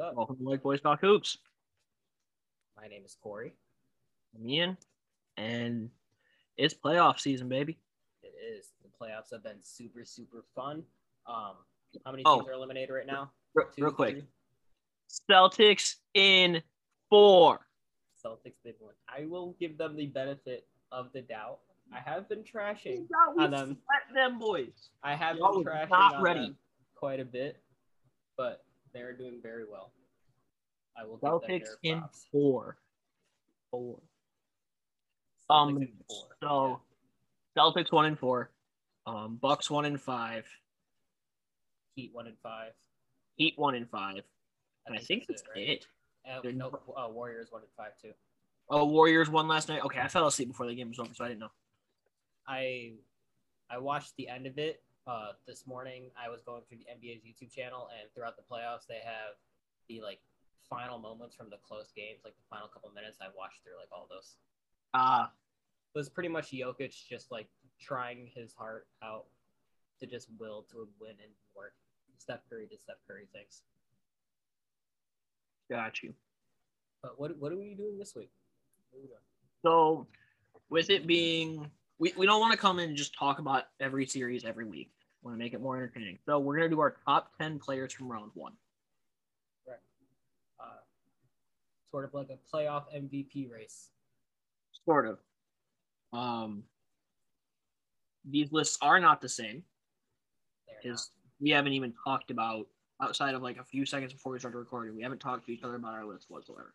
Up? Welcome to White Boys Talk Hoops. My name is Kory. I'm Ian, and it's playoff season, baby. It is. The playoffs have been super, super fun. Um, how many Oh. teams are eliminated right now? Real, Two, real quick, three? Celtics in four. Celtics did one. I will give them the benefit of the doubt. I have been trashing. on them. them boys. I have Y'all been trashing not ready. them quite a bit, but they're doing very well. I will Celtics in four. Four. Celtics Um. four. So, Celtics one and four. Um. Bucks one and five. Heat one and five. Heat one and five. And I think that's that's right? it. Uh, no, uh, Warriors one and five too. Oh, Warriors won last night. Okay, I fell asleep before the game was over, so I didn't know. I I watched the end of it uh, this morning. I was going through the NBA's YouTube channel, and throughout the playoffs, they have the like final moments from the close games, like the final couple minutes. I watched through like all those. Ah, It was pretty much Jokic just like trying his heart out to just will to win and work. Steph Curry did Steph Curry things. got you. But what what are we doing this week? We? So, with it being, we, we don't want to come in and just talk about every series every week. We want to make it more entertaining. So, we're going to do our top 10 players from round one. Uh, sort of like a playoff MVP race. Sort of. Um, these lists are not the same because we haven't even talked about, outside of like a few seconds before we started recording, we haven't talked to each other about our list whatsoever.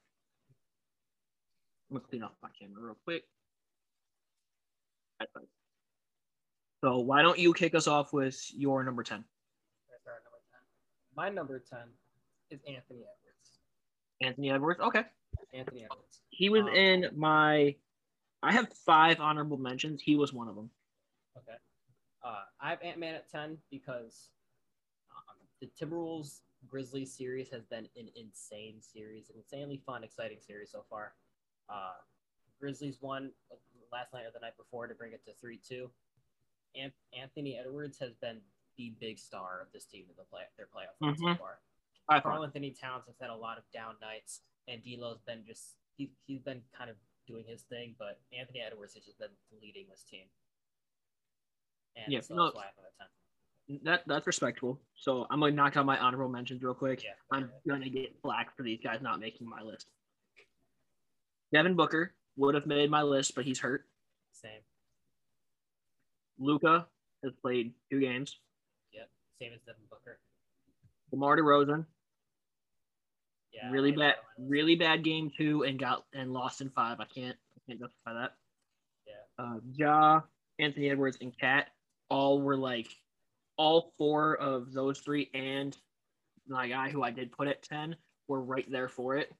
I'm to clean off my camera real quick. So, why don't you kick us off with your number 10? That's our number 10. My number 10 is Anthony Edwards. Anthony Edwards. Okay. Anthony Edwards. He was Um, in my. I have five honorable mentions. He was one of them. Okay. Uh, I have Ant Man at 10 because um, the Timberwolves Grizzlies series has been an insane series, an insanely fun, exciting series so far. Uh, Grizzlies won last night or the night before to bring it to 3 2. Anthony Edwards has been the big star of this team in the play their playoff Mhm. so far. I Karl thought. Anthony Towns has had a lot of down nights, and D'Lo's been just he, he's been kind of doing his thing, but Anthony Edwards has just been leading this team. And Yeah, so no, that's why I'm at ten. That that's respectable. So I'm gonna knock out my honorable mentions real quick. Yeah, I'm gonna get flack for these guys not making my list. Devin Booker would have made my list, but he's hurt. same. Luka has played two games. Yep, same as Devin Booker. DeMar DeRozan, Yeah, really bad, really bad game two, and got and lost in five. I can't, I can't justify that. Yeah. Uh, Ja, Anthony Edwards, and KAT all were like, all four of those three, and my guy who I did put at ten were right there for it.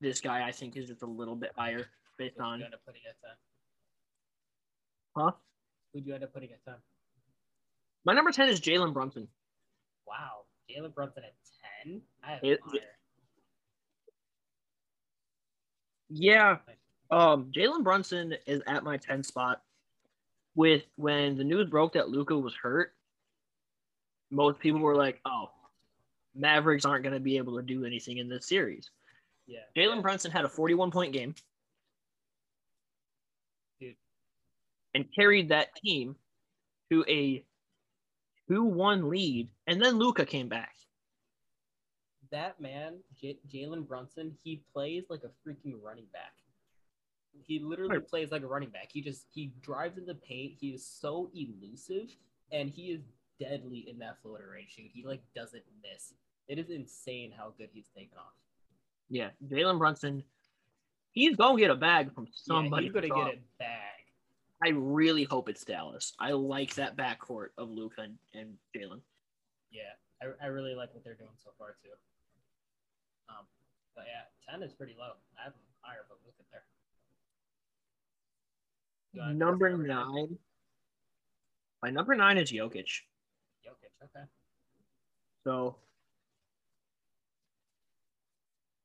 This guy I think is just a little bit higher based Who'd on, you end up putting at ten? huh? Who'd you end up putting at ten? My number ten is Jalen Brunson. Wow, Jalen Brunson at ten. I have It- him higher. Yeah, um, Jalen Brunson is at my 10 spot. With when the news broke that Luka was hurt, most people were like, "Oh, Mavericks aren't going to be able to do anything in this series." Yeah, Jalen. Brunson had a 41 point game, Dude. and carried that team to a 2-1 lead, and then Luka came back. That man, J- Jalen Brunson, he plays like a freaking running back. He literally Right. plays like a running back. He just he drives in the paint. He is so elusive, and he is deadly in that floater range shoot. He like doesn't miss. It is insane how good he's taken off. Yeah, Jalen Brunson, he's going to get a bag from Yeah, somebody. he's gonna get a bag. I really hope it's Dallas. I like that backcourt of Luka and, and Jalen. Yeah, I, I really like what they're doing so far too. Um, but yeah, ten is pretty low. I have him higher, but look at there. Number for nine. My number nine is Jokic. Jokic. Okay. So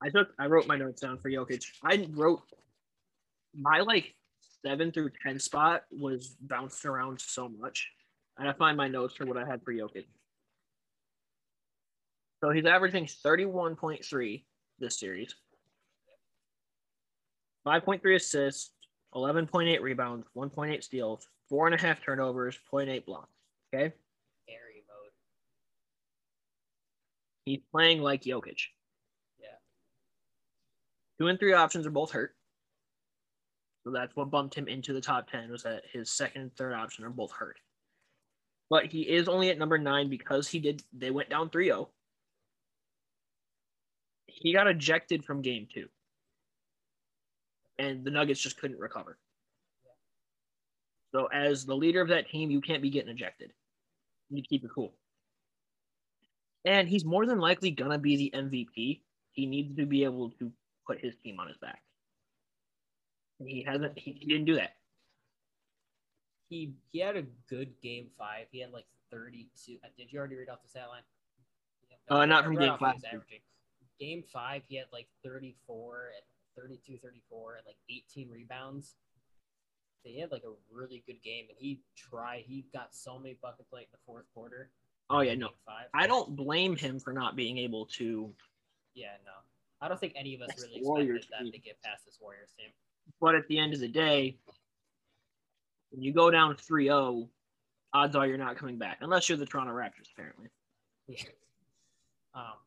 I took I wrote my notes down for Jokic. I wrote my like seven through ten spot was bounced around so much. And I find my notes for what I had for Jokic. So he's averaging 31.3 this series. 5.3 assists, 11.8 rebounds, 1.8 steals, four and a half turnovers, 0.8 blocks. Okay. Airy mode. He's playing like Jokic. Yeah. Two and three options are both hurt. So that's what bumped him into the top 10 was that his second and third option are both hurt. But he is only at number nine because he did they went down 3-0. He got ejected from game two. And the Nuggets just couldn't recover. So as the leader of that team, you can't be getting ejected. You keep it cool. And he's more than likely gonna be the MVP. He needs to be able to put his team on his back. And he hasn't. He, he didn't do that. He he had a good game five. He had like 32. uh, Did you already read off the stat line? Uh, not from game off what he five. averaging. Game five, he had like 34 and 32, 34, and like 18 rebounds. So he had like a really good game, and he tried. He got so many buckets late in the fourth quarter. Oh yeah, no. Five. I don't blame him for not being able to. Yeah, no. I don't think any of us really expected them to get past this Warriors team. But at the end of the day, when you go down 3-0, odds are you're not coming back unless you're the Toronto Raptors. Apparently. Yeah. Um.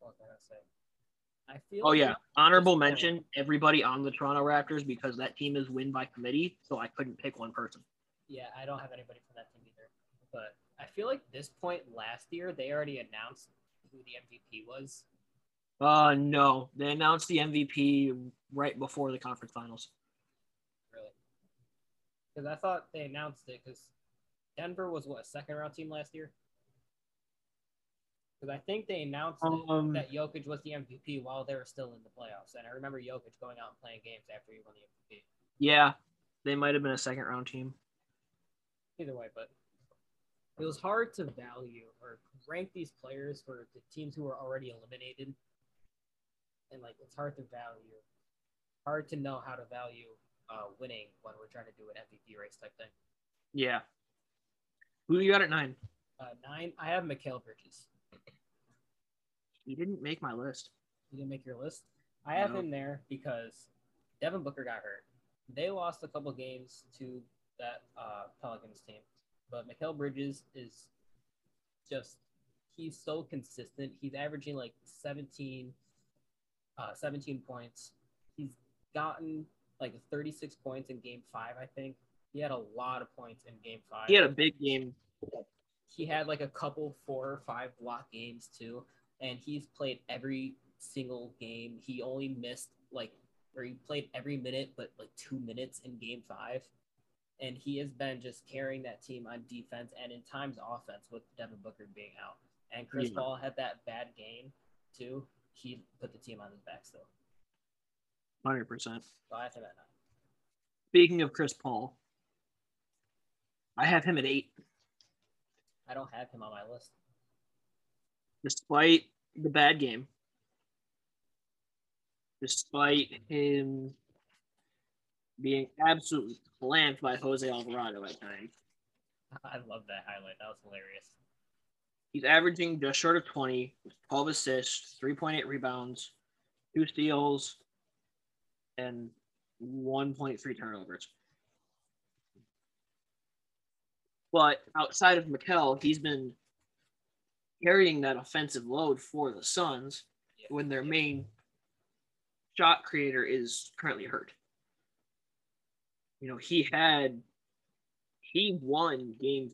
What was I gonna say? I feel. Oh like yeah, honorable mention everybody on the Toronto Raptors because that team is win by committee, so I couldn't pick one person. Yeah, I don't have anybody from that team either. But I feel like this point last year they already announced who the MVP was. Uh no, they announced the MVP right before the conference finals. Really, because I thought they announced it because Denver was what a second round team last year. Because I think they announced Um, that Jokic was the MVP while they were still in the playoffs, and I remember Jokic going out and playing games after he won the MVP. yeah, they might have been a second round team. either way, but it was hard to value or rank these players for the teams who were already eliminated. And like it's hard to value, hard to know how to value uh, winning when we're trying to do an MVP race type thing. Yeah. Who do you got at nine? Uh, nine, I have Mikal Bridges. He didn't make my list. You didn't make your list. I have No. him there because Devin Booker got hurt. They lost a couple games to that uh, Pelicans team, but Mikal Bridges is just he's so consistent. He's averaging like 17, uh, 17 points. He's gotten like 36 points in game five, I think. He had a lot of points in game five. He had a big game. He had like a couple four or five block games too, and he's played every single game. He only missed like, or he played every minute, but like two minutes in game five. And he has been just carrying that team on defense and in times offense with Devin Booker being out. And Chris Yeah. Paul had that bad game too. He put the team on his back still. Hundred percent. So I have him at nine. Speaking of Chris Paul, I have him at eight, I don't have him on my list. despite the bad game. Despite him being absolutely clamped by Jose Alvarado at times. I love that highlight. That was hilarious. He's averaging just short of 20, with 12 assists, 3.8 rebounds, two steals, and 1.3 turnovers. But outside of Mikal, he's been carrying that offensive load for the Suns when their main shot creator is currently hurt. You know, he had he won game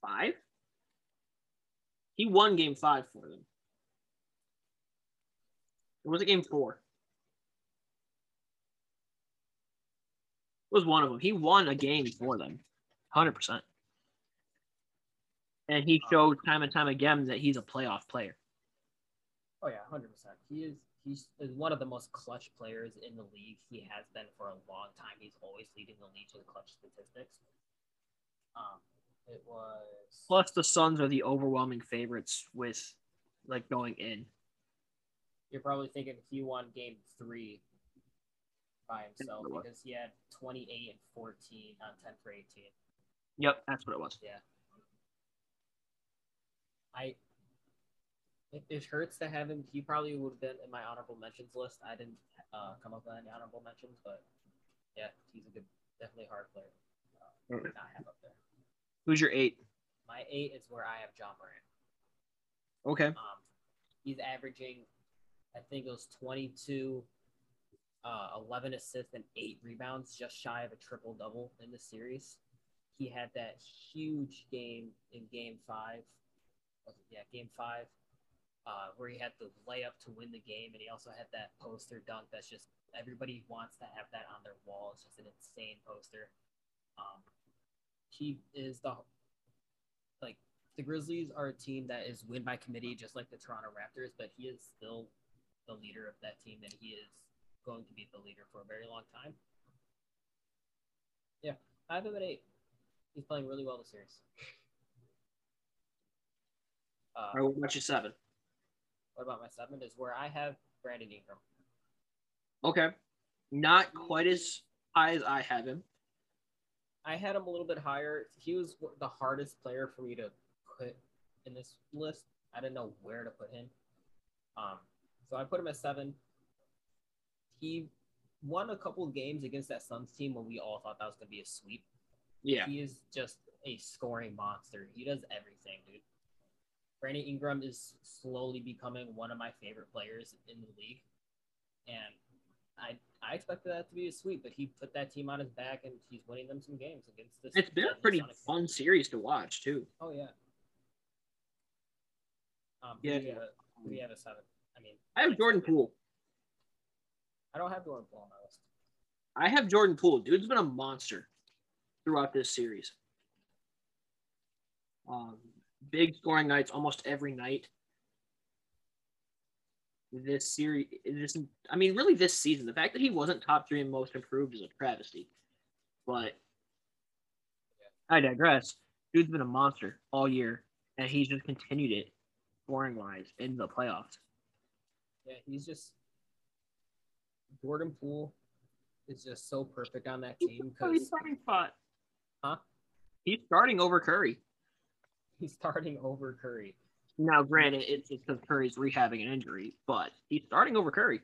five. He won game five for them. Or was it game four? It was one of them. He won a game for them. 100%. And he showed time and time again that he's a playoff player. Oh yeah, hundred percent. He is he's is one of the most clutch players in the league. He has been for a long time. He's always leading the league in clutch statistics. Um, it was Plus, the Suns are the overwhelming favorites with like going in. you're probably thinking he won game three by himself because he had 28 and 14 on 10 for 18. Yep, that's what it was. Yeah. I It, it hurts to have him. He probably would have been in my honorable mentions list. I didn't uh, come up with any honorable mentions, but yeah, he's a good, definitely hard player. Uh, to not have up there. Who's your eight? My eight is where I have Ja Morant. Okay. Um, he's averaging, I think it was 22, uh, 11 assists and eight rebounds, just shy of a triple double in the series. He had that huge game in game five. Yeah, game five, uh, where he had the layup to win the game, and he also had that poster dunk that's just everybody wants to have that on their wall. It's just an insane poster. Um, he is the like the Grizzlies are a team that is win by committee, just like the Toronto Raptors, but he is still the leader of that team, and he is going to be the leader for a very long time. Yeah, I have him at eight. He's playing really well this series. Uh, All right, what about your seven? what about my seven? Is where I have Brandon Ingram. Okay. Not quite as high as I have him. I had him a little bit higher. He was the hardest player for me to put in this list. I didn't know where to put him. Um, so I put him at seven. He won a couple of games against that Suns team when we all thought that was going to be a sweep. Yeah. He is just a scoring monster. He does everything, dude. Brandon Ingram is slowly becoming one of my favorite players in the league. And I I expected that to be a sweep, but he put that team on his back and he's winning them some games against this. It's been a pretty Sonic team. fun series to watch too. Oh yeah. Um, Yeah. you have, who do you have a seven? I mean, I have Jordan Poole. I don't have Jordan Poole on my list. I have Jordan Poole. Dude's been a monster throughout this series. Um, big scoring nights almost every night. This series, this I mean, really this season, the fact that he wasn't top three and most improved is a travesty. But I digress. Dude's been a monster all year, and he's just continued it scoring wise in the playoffs. Yeah, he's just Jordan Poole is just so perfect on that team Oh, he's starting spot. Huh? He's starting over Curry. He's starting over Curry. Now, granted, it's because Curry's rehabbing an injury, but he's starting over Curry.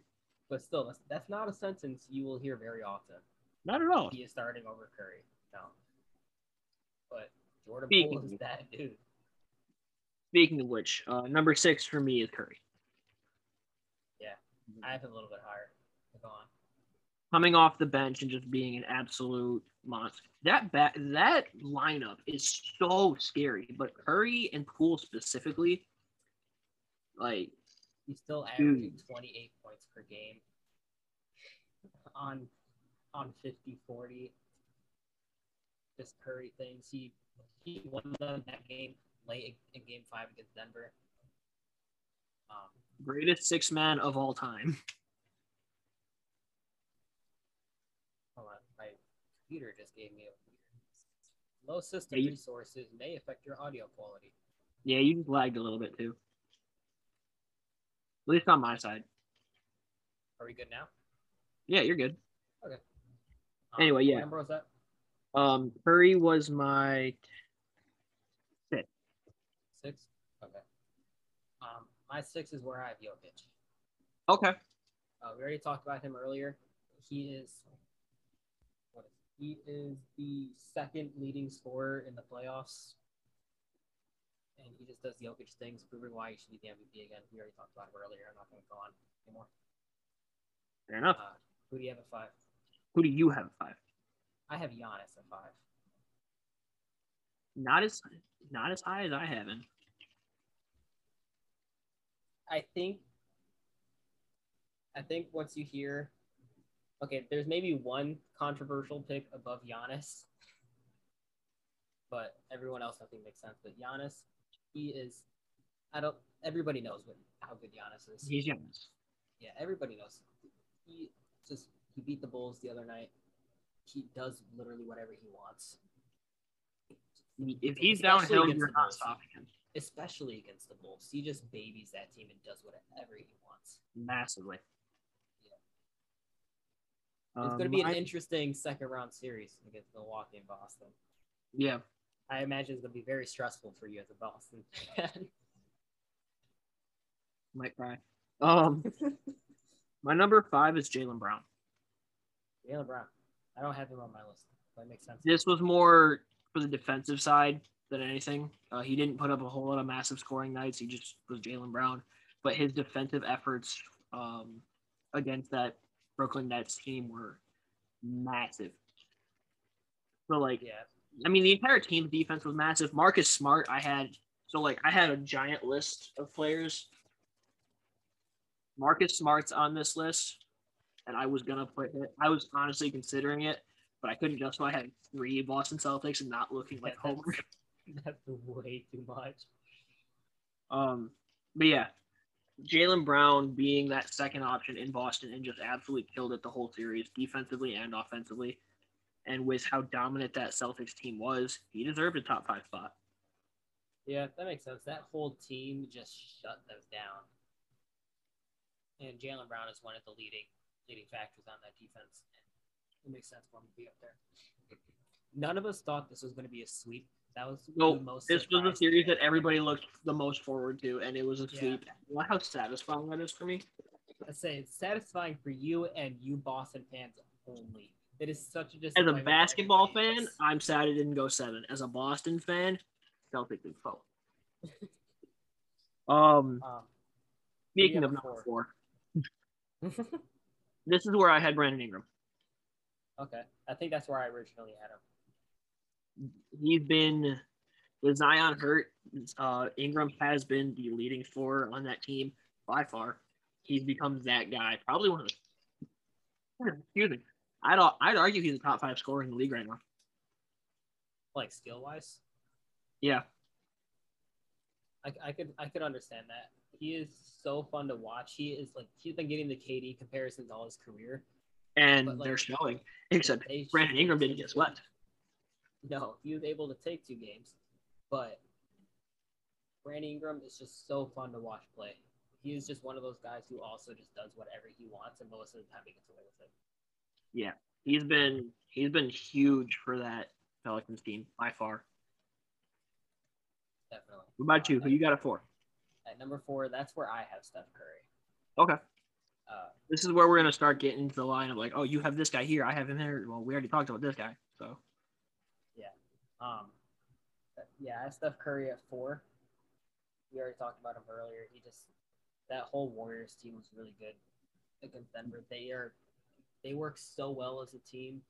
But still, that's, that's not a sentence you will hear very often. Not at all. He is starting over Curry. No. But Jordan Speaking Poole is that dude. Speaking of which, uh, number six for me is Curry. Yeah, I have a little bit higher. Go on. Coming off the bench and just being an absolute monster. That ba- that lineup is so scary, but Curry and Poole specifically, like He's still Dude. averaging 28 points per game on on 50 40. Just Curry things. He he won them that game late in game five against Denver. Um, greatest six man of all time. hold on, my computer just gave me a. Low system Yeah, you- resources may affect your audio quality. Yeah, you just lagged a little bit too. At least on my side. Are we good now? Yeah, you're good. Um, Anyway, yeah. Number was that? Um, Curry was my Six. Six. Okay. Um, my six is where I have Jokic. okay. Uh, we already talked about him earlier. He is he is the second leading scorer in the playoffs, and he just does the Jokic things, proving why he should be the MVP again. We already talked about him earlier. I'm not going to go on anymore. Fair enough. Uh, who do you have at five? Who do you have at five? I have Giannis at five. Not as not as high as I have him. I think. I think once you hear, okay, there's maybe one controversial pick above Giannis, but everyone else I think makes sense. But Giannis, he is. I don't. Everybody knows what how good Giannis is. He's Giannis. Yeah, everybody knows. He just he beat the Bulls the other night. He does literally whatever he wants. If he's Especially downhill, you're not stopping him especially against the Bulls. He just babies that team and does whatever he wants. massively. It's Um, going to be an interesting second round series against Milwaukee and Boston. yeah. I imagine it's going to be very stressful for you as a Boston fan. Might cry. Um, my number five is Jaylen Brown. Jaylen Brown. I don't have him on my list. That makes sense. This was more for the defensive side than anything. Uh, he didn't put up a whole lot of massive scoring nights. He just was Jaylen Brown. But his defensive efforts um, against that Brooklyn Nets team were massive. So like, Yeah. I mean, the entire team's defense was massive. Marcus Smart, I had so like I had a giant list of players. Marcus Smart's on this list, and I was gonna put it. I was honestly considering it, but I couldn't justify having three Boston Celtics and not looking like Homer. That's way too much. Um, but yeah, Jaylen Brown being that second option in Boston and just absolutely killed it the whole series, defensively and offensively. And with how dominant that Celtics team was, he deserved a top five spot. Yeah, that makes sense. That whole team just shut those down. And Jaylen Brown is one of the leading leading factors on that defense. It makes sense for him to be up there. None of us thought this was going to be a sweep. That was most. This was the series that everybody looked the most forward to, and it was a Yeah. sweep. You know how satisfying that is for me? I say it's satisfying for you and you Boston fans only. It is such a disappointment. As a basketball fan, else. I'm sad it didn't go seven. As a Boston fan, Celtics in four. Um, Um, speaking of number four? four, this is where I had Brandon Ingram. okay, I think that's where I originally had him. He's been with Zion hurt. Uh, Ingram has been the leading scorer on that team by far. He's become that guy. Probably one of the. Excuse me. I'd I'd argue he's a top five scorer in the league right now. Like skill wise, Yeah, I, I could I could understand that. He is so fun to watch. He is like he's been getting the KD comparisons all his career. and like, they're showing. Except They- Brandon Ingram didn't get swept. No, he was able to take two games, but Brandon Ingram is just so fun to watch play. He is just one of those guys who also just does whatever he wants, and most of the time he gets away with it. Yeah, he's been he's been huge for that Pelicans team by far. Definitely. What about you? Who you got it for? At number four, that's where I have Steph Curry. Okay. Uh, This is where we're gonna start getting into the line of like, oh, you have this guy here, I have him here. Well, we already talked about this guy, so Um, yeah, I Steph Curry at four. We already talked about him earlier. He just that whole Warriors team was really good against Denver. They are they work so well as a team.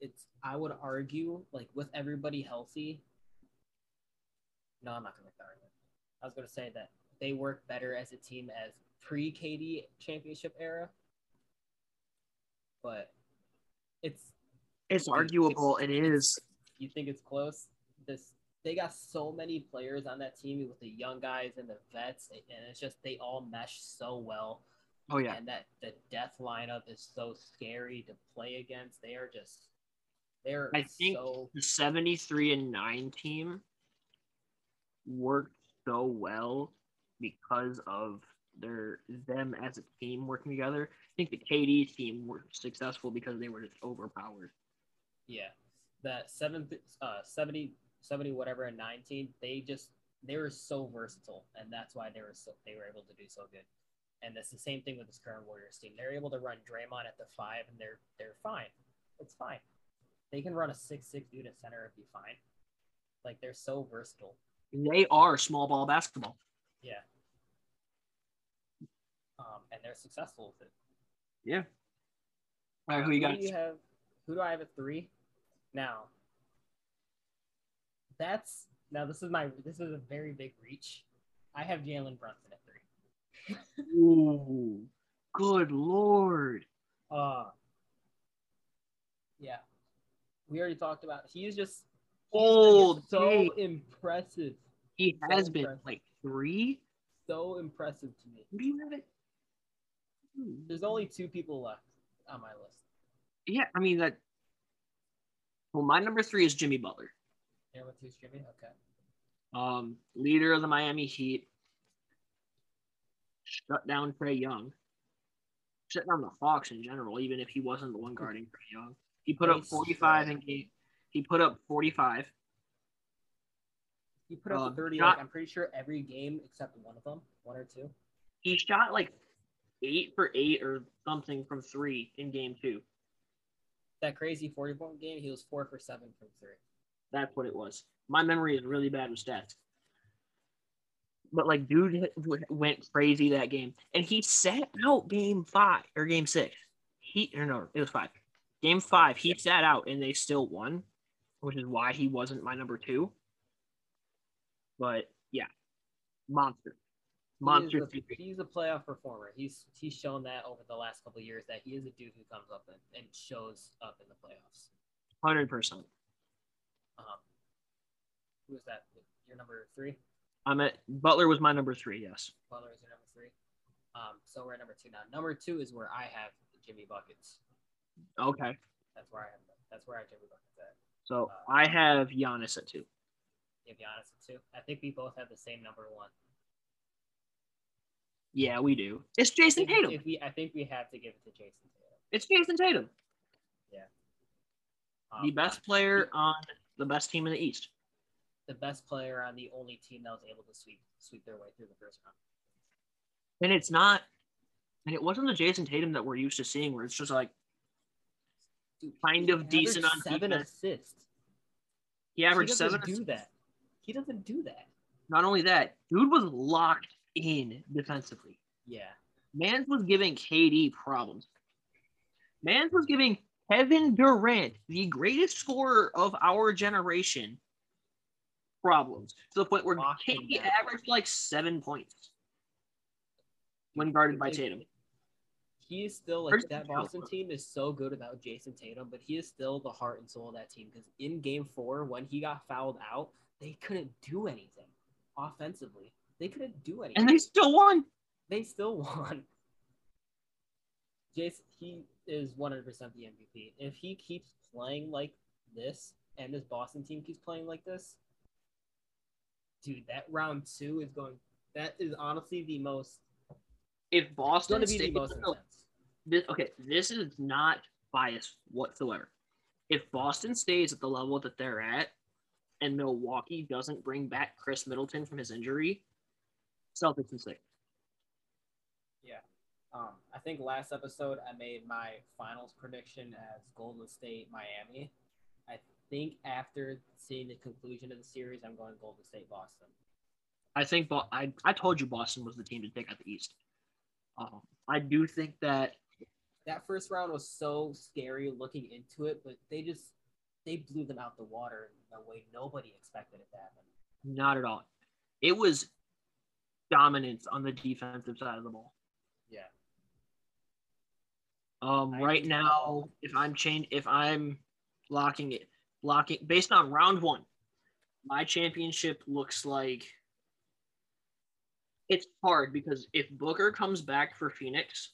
It's I would argue like with everybody healthy. No, I'm not gonna make that argument. I was gonna say that they work better as a team as pre KD championship era. But it's it's arguable. It is. You think it's close? This they got so many players on that team with the young guys and the vets, and it's just they all mesh so well. Oh yeah, And that the death lineup is so scary to play against. They are just they're I think- so the seventy-three and nine team worked so well because of their them as a team working together. I think the KD team were successful because they were just overpowered. yeah. That seven uh 70, 70 whatever and nineteen, they just they were so versatile, and that's why they were so they were able to do so good. And it's the same thing with this current Warriors team. They're able to run Draymond at the five, and they're they're fine. It's fine. They can run a six six dude at center and be fine. Like they're so versatile. They are small ball basketball. Yeah. Um, and they're successful with it. Yeah. All right, who you got? do you have? Who do I have at three? Now, that's now. This is my. This is a very big reach. I have Jalen Brunson at three. Ooh, good lord. Uh yeah. We already talked about. He is just Old so impressive. He So has been impressive. like three. So impressive to me. Do you have it? There's only two people left on my list. Yeah, I mean that. Well, my number three is Jimmy Butler, Yeah, with Jimmy? Okay. um, leader of the Miami Heat. Shut down Trae Young. Shut down the Hawks in general, even if he wasn't the one guarding Trae Young. He put up 45 in game. He put up 45. He put up Um, 30 shot- like I'm pretty sure every game except one of them, one or two. He shot like eight for eight or something from three in game two. That crazy 40 point game, he was four for seven from three. That's what it was. My memory is really bad with stats. But like, dude went crazy that game, and he sat out game five or game six. He or no, it was five. Game five, he sat out, and they still won, which is why he wasn't my number two. But yeah, monster, monster. He's a, he's a playoff performer. He's he's shown that over the last couple years that he is a dude who comes up and, and shows up in the playoffs. Hundred percent. Um, who is that? Your number three? I'm at Butler was my number three. Yes. Butler is your number three. Um, so we're at number two now. Number two is where I have Jimmy buckets. Okay. That's where I have. That's where I have Jimmy buckets at. So uh, I have Giannis at two. You have Giannis at two. I think we both have the same number one. Yeah, we do. It's Jayson Tatum. If we, I think we have to give it to Jayson Tatum. It's Jayson Tatum. Yeah. Um, the best player on the best team in the East the best player on the only team that was able to sweep sweep their way through the first round. And it's not, and it wasn't the Jayson Tatum that we're used to seeing, where it's just like Dude, kind of decent on seven defense. assists. He averaged he seven. Do that? He doesn't do that. Not only that, dude was locked in defensively. Yeah. Mans was giving KD problems. Mans was giving Kevin Durant, the greatest scorer of our generation, problems to the point where KD averaged like seven points when guarded by Tatum. He is still like that Boston team is so good without Jayson Tatum, but he is still the heart and soul of that team because in game four, when he got fouled out, they couldn't do anything offensively. They couldn't do anything. And they still won. They still won. Jayson, he is 100% the MVP. If he keeps playing like this and this Boston team keeps playing like this, dude, that round two is going. That is honestly the most. If Boston be the most. This, okay, this is not bias whatsoever. If Boston stays at the level that they're at, and Milwaukee doesn't bring back Khris Middleton from his injury, Celtics in six. Yeah. Um, I think last episode I made my finals prediction as Golden State Miami. I think after seeing the conclusion of the series, I'm going Golden State Boston. I think Bo- I I told you Boston was the team to take out the East. Um, I do think that that first round was so scary looking into it, but they just they blew them out the water in a way nobody expected it to happen. Not at all. It was dominance on the defensive side of the ball. Yeah. Um, right now, if I'm chain, if I'm locking it, locking based on round one. My championship looks like it's hard because if Booker comes back for Phoenix,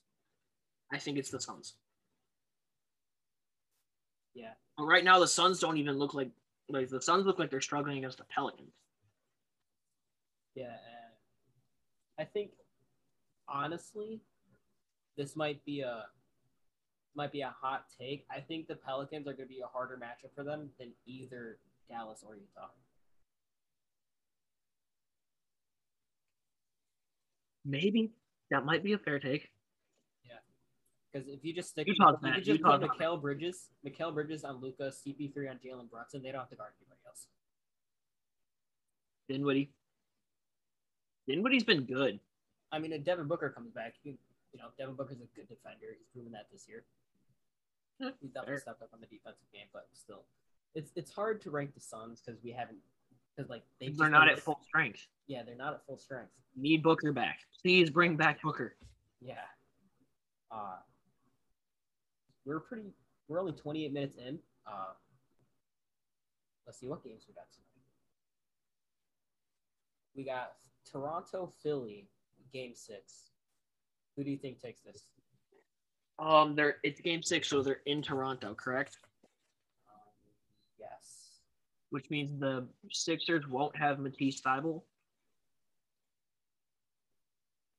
I think it's the Suns. Yeah. But right now, the Suns don't even look like like the Suns look like they're struggling against the Pelicans. Yeah, I think honestly, this might be a might be a hot take. I think the Pelicans are going to be a harder matchup for them than either Dallas or Utah. Maybe that might be a fair take. Yeah, because if you just stick, Utah's if you just put Mikal Bridges, Mikal Bridges on Luka, CP3 on Jalen Brunson, they don't have to guard anybody else. Dinwiddie. Dinwiddie's been good. I mean, if Devin Booker comes back, you, you know, Devin Booker's a good defender. He's proven that this year. He's definitely stepped up on the defensive game, but still, it's it's hard to rank the Suns because we haven't because like they they're not at full strength. Yeah, they're not at full strength. Need Booker back. Please bring back Booker. Yeah. Uh, we're pretty. We're only 28 minutes in. Uh, let's see what games we got tonight. We got Toronto, Philly, game six. Who do you think takes this? Um, they're it's game six, so they're in Toronto, correct? Um, yes. Which means the Sixers won't have Matisse Thybulle.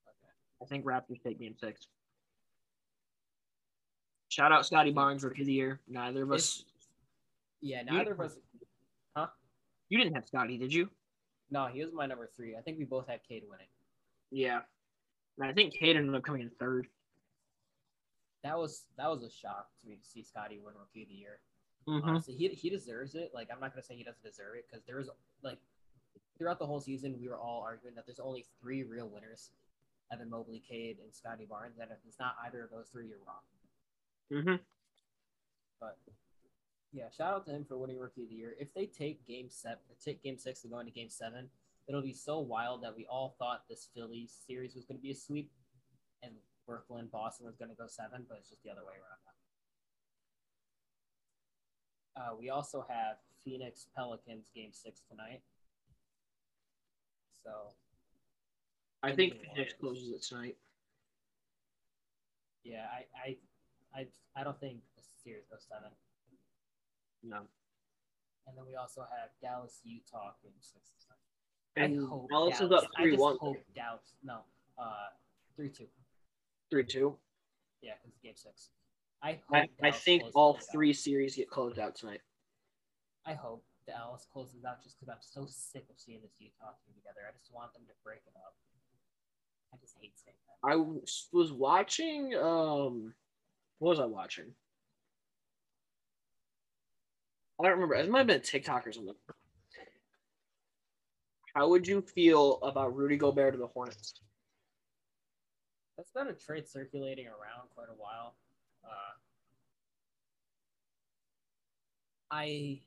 Okay. I think Raptors take game six. Shout out Scottie Barnes, rookie of the year. Neither of us. yeah, neither of us. Huh? You didn't have Scottie, did you? No, he was my number three. I think we both had Cade winning. Yeah. I think Cade ended up coming in third. That was that was a shock to me to see Scottie win Rookie of the Year. Mm-hmm. Honestly, he he deserves it. Like I'm not gonna say he doesn't deserve it because there was like throughout the whole season we were all arguing that there's only three real winners: Evan Mobley, Cade, and Scottie Barnes. And if it's not either of those three, you're wrong. Mm-hmm. But yeah, shout out to him for winning Rookie of the Year. If they take Game Seven, take Game Six and go into Game Seven, it'll be so wild that we all thought this Phillies series was going to be a sweep, and Brooklyn, Boston was going to go seven, but it's just the other way around. Uh, we also have Phoenix Pelicans Game Six tonight. So I think Phoenix closes it tonight. yeah, I I I, I don't think the series goes seven. No. And then we also have Dallas Utah Game Six. And I hope Dallas is up three one. hope Dallas. No, uh, three two. Three two. Yeah, because game six. I hope. I, I think all it out. three series get closed out tonight. I hope Dallas closes out just because I'm so sick of seeing this Utah team together. I just want them to break it up. I just hate saying that. I was watching. Um, what was I watching? I don't remember. It might have been a TikTok or something. How would you feel about Rudy Gobert to the Hornets? That's been a trade circulating around quite a while. Uh, I,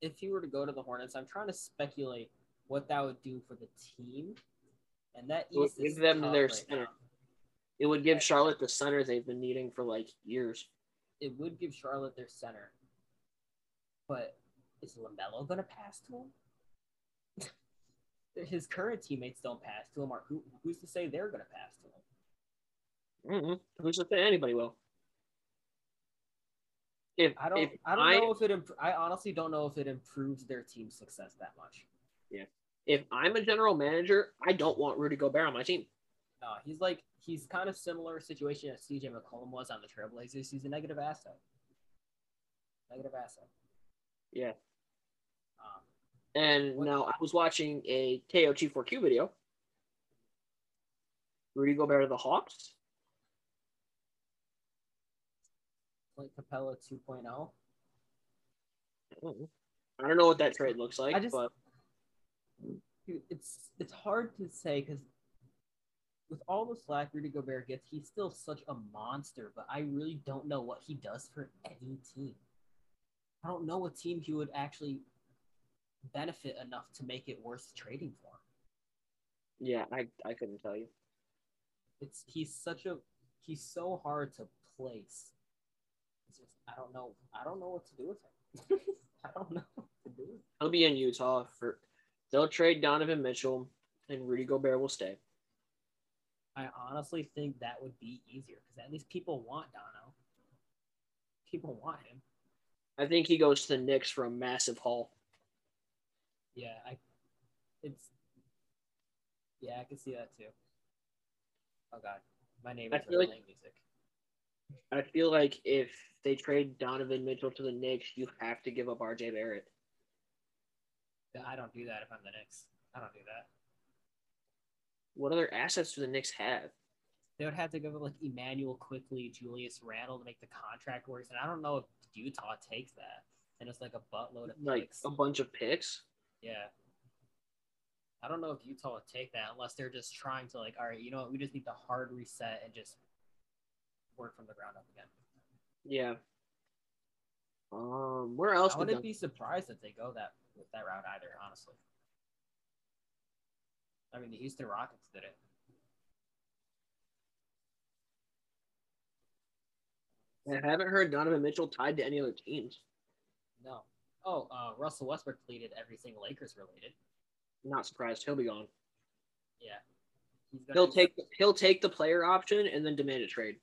if he were to go to the Hornets, I'm trying to speculate what that would do for the team, and that It would is give them their right center. now. It would give Charlotte the center they've been needing for like years. It would give Charlotte their center, but is Lamelo going to pass to him? His current teammates don't pass to him, or who, who's to say they're going to pass to him? Mm-mm. Who's to say anybody will? If I don't. if I don't know if it. Imp- I honestly don't know if it improves their team success that much. Yeah. if I'm a general manager, I don't want Rudy Gobert on my team. No, he's like he's kind of similar situation as CJ McCollum was on the Trailblazers. He's a negative asset. Negative asset. Yeah. Um, And What- now I was watching a KOT4Q video. Rudy Gobert to the Hawks. Clint Capela 2.0. I don't know what that trade looks like, I just- but It's it's hard to say because with all the slack Rudy Gobert gets, he's still such a monster. But I really don't know what he does for any team. I don't know a team he would actually benefit enough to make it worth trading for. yeah, I, I couldn't tell you. It's he's such a he's so hard to place. It's just I don't know I don't know what to do with him. I don't know what to do. with him. He'll be in Utah for. They'll trade Donovan Mitchell, and Rudy Gobert will stay. I honestly think that would be easier because at least people want Dono. People want him. I think he goes to the Knicks for a massive haul. Yeah, I. It's. Yeah, I can see that too. Oh God, my feel are like- music. I feel like if they trade Donovan Mitchell to the Knicks, you have to give up RJ Barrett. I don't do that if I'm the Knicks. I don't do that. What other assets do the Knicks have? They would have to go like Immanuel Quickley, Julius Randle to make the contract work, and I don't know if Utah takes that. And it's like a buttload of Like picks. a bunch of picks. Yeah. I don't know if Utah would take that unless they're just trying to like, all right, you know what, we just need to hard reset and just work from the ground up again. Yeah. Um, where else? I would wouldn't be surprised if they go that with that route either, honestly. I mean, the Houston Rockets did it. I haven't heard Donovan Mitchell tied to any other teams. No. Oh, uh, Russell Westbrook deleted everything Lakers related. Not surprised. He'll be gone. Yeah. He's gonna He'll take he'll take the player option and then demand a trade.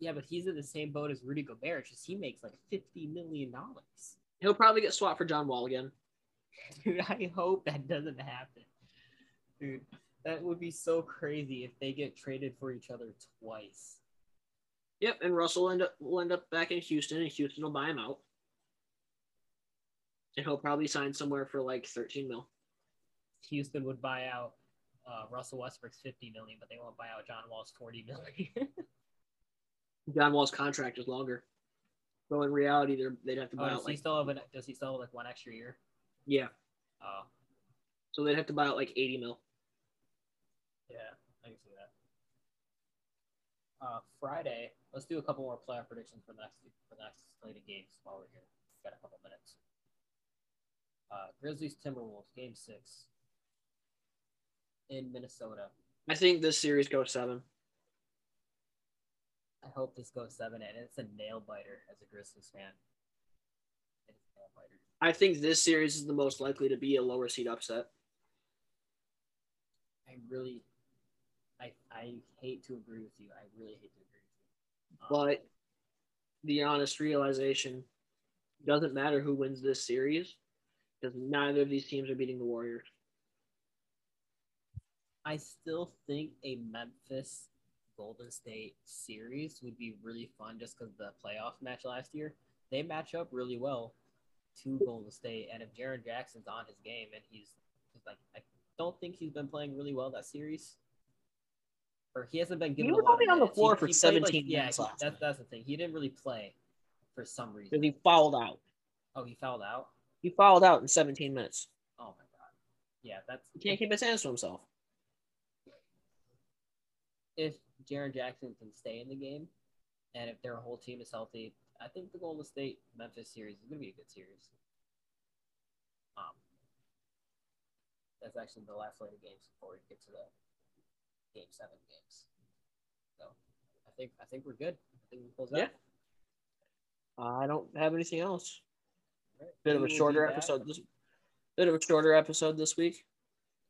Yeah, but he's in the same boat as Rudy Gobert. It's just he makes like fifty million dollars. He'll probably get swapped for John Wall again. Dude, I hope that doesn't happen. Dude, that would be so crazy if they get traded for each other twice. Yep, and Russell will end up will end up back in Houston, and Houston will buy him out. And he'll probably sign somewhere for like 13 mil. Houston would buy out uh, Russell Westbrook's 50 million, but they won't buy out John Wall's 40 million. John Wall's contract is longer. So in reality, they're, they'd have to buy oh, does out he like still have an, does he still have like one extra year? Yeah. Oh, So they'd have to buy out like eighty mil. yeah, I can see that. Uh, Friday, let's do a couple more playoff predictions for the next for the next slate of games while we're here. Got a couple minutes. Uh, Grizzlies Timberwolves game six in Minnesota. I think this series goes seven. I hope this goes seven, and it's a nail biter as a Grizzlies fan. It's a nail biter. I think this series is the most likely to be a lower seed upset. I really, I I hate to agree with you. I really hate to agree with you. Um, But the honest realization doesn't matter who wins this series because neither of these teams are beating the Warriors. I still think a Memphis Golden State series would be really fun just because the playoff match last year. They match up really well to Golden State, and if Jaren Jackson's on his game and he's, he's like, I don't think he's been playing really well that series. Or he hasn't been given He a was lot only on the minutes. He- floor for he 17 yeah, minutes he- that's, that's the thing. He didn't really play for some reason. Because he fouled out. Oh, he fouled out. He fouled out in 17 minutes. Oh my god. Yeah, that's He can't keep his hands to himself. if Jaron Jackson can stay in the game, and if their whole team is healthy, I think the Golden State Memphis series is going to be a good series. Um, that's actually the last slate of games before we get to the game seven games. So I think I think we're good. I think we close Yeah. out. I don't have anything else. Right. Bit of a shorter episode this. Bit of a shorter episode this week.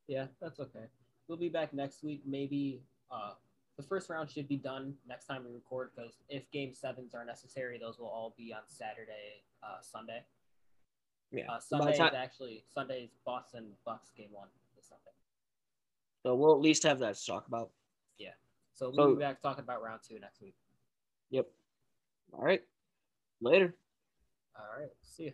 Yeah, that's okay. We'll be back next week. Maybe uh, the first round should be done next time we record because if game sevens are necessary, those will all be on Saturday, uh, Sunday. Yeah. Uh, Sunday is actually Sunday's Boston Bucks game one this Sunday. So we'll at least have that to talk about. Yeah. So we'll So- be back talking about round two next week. Yep. All right. Later. All right. See you.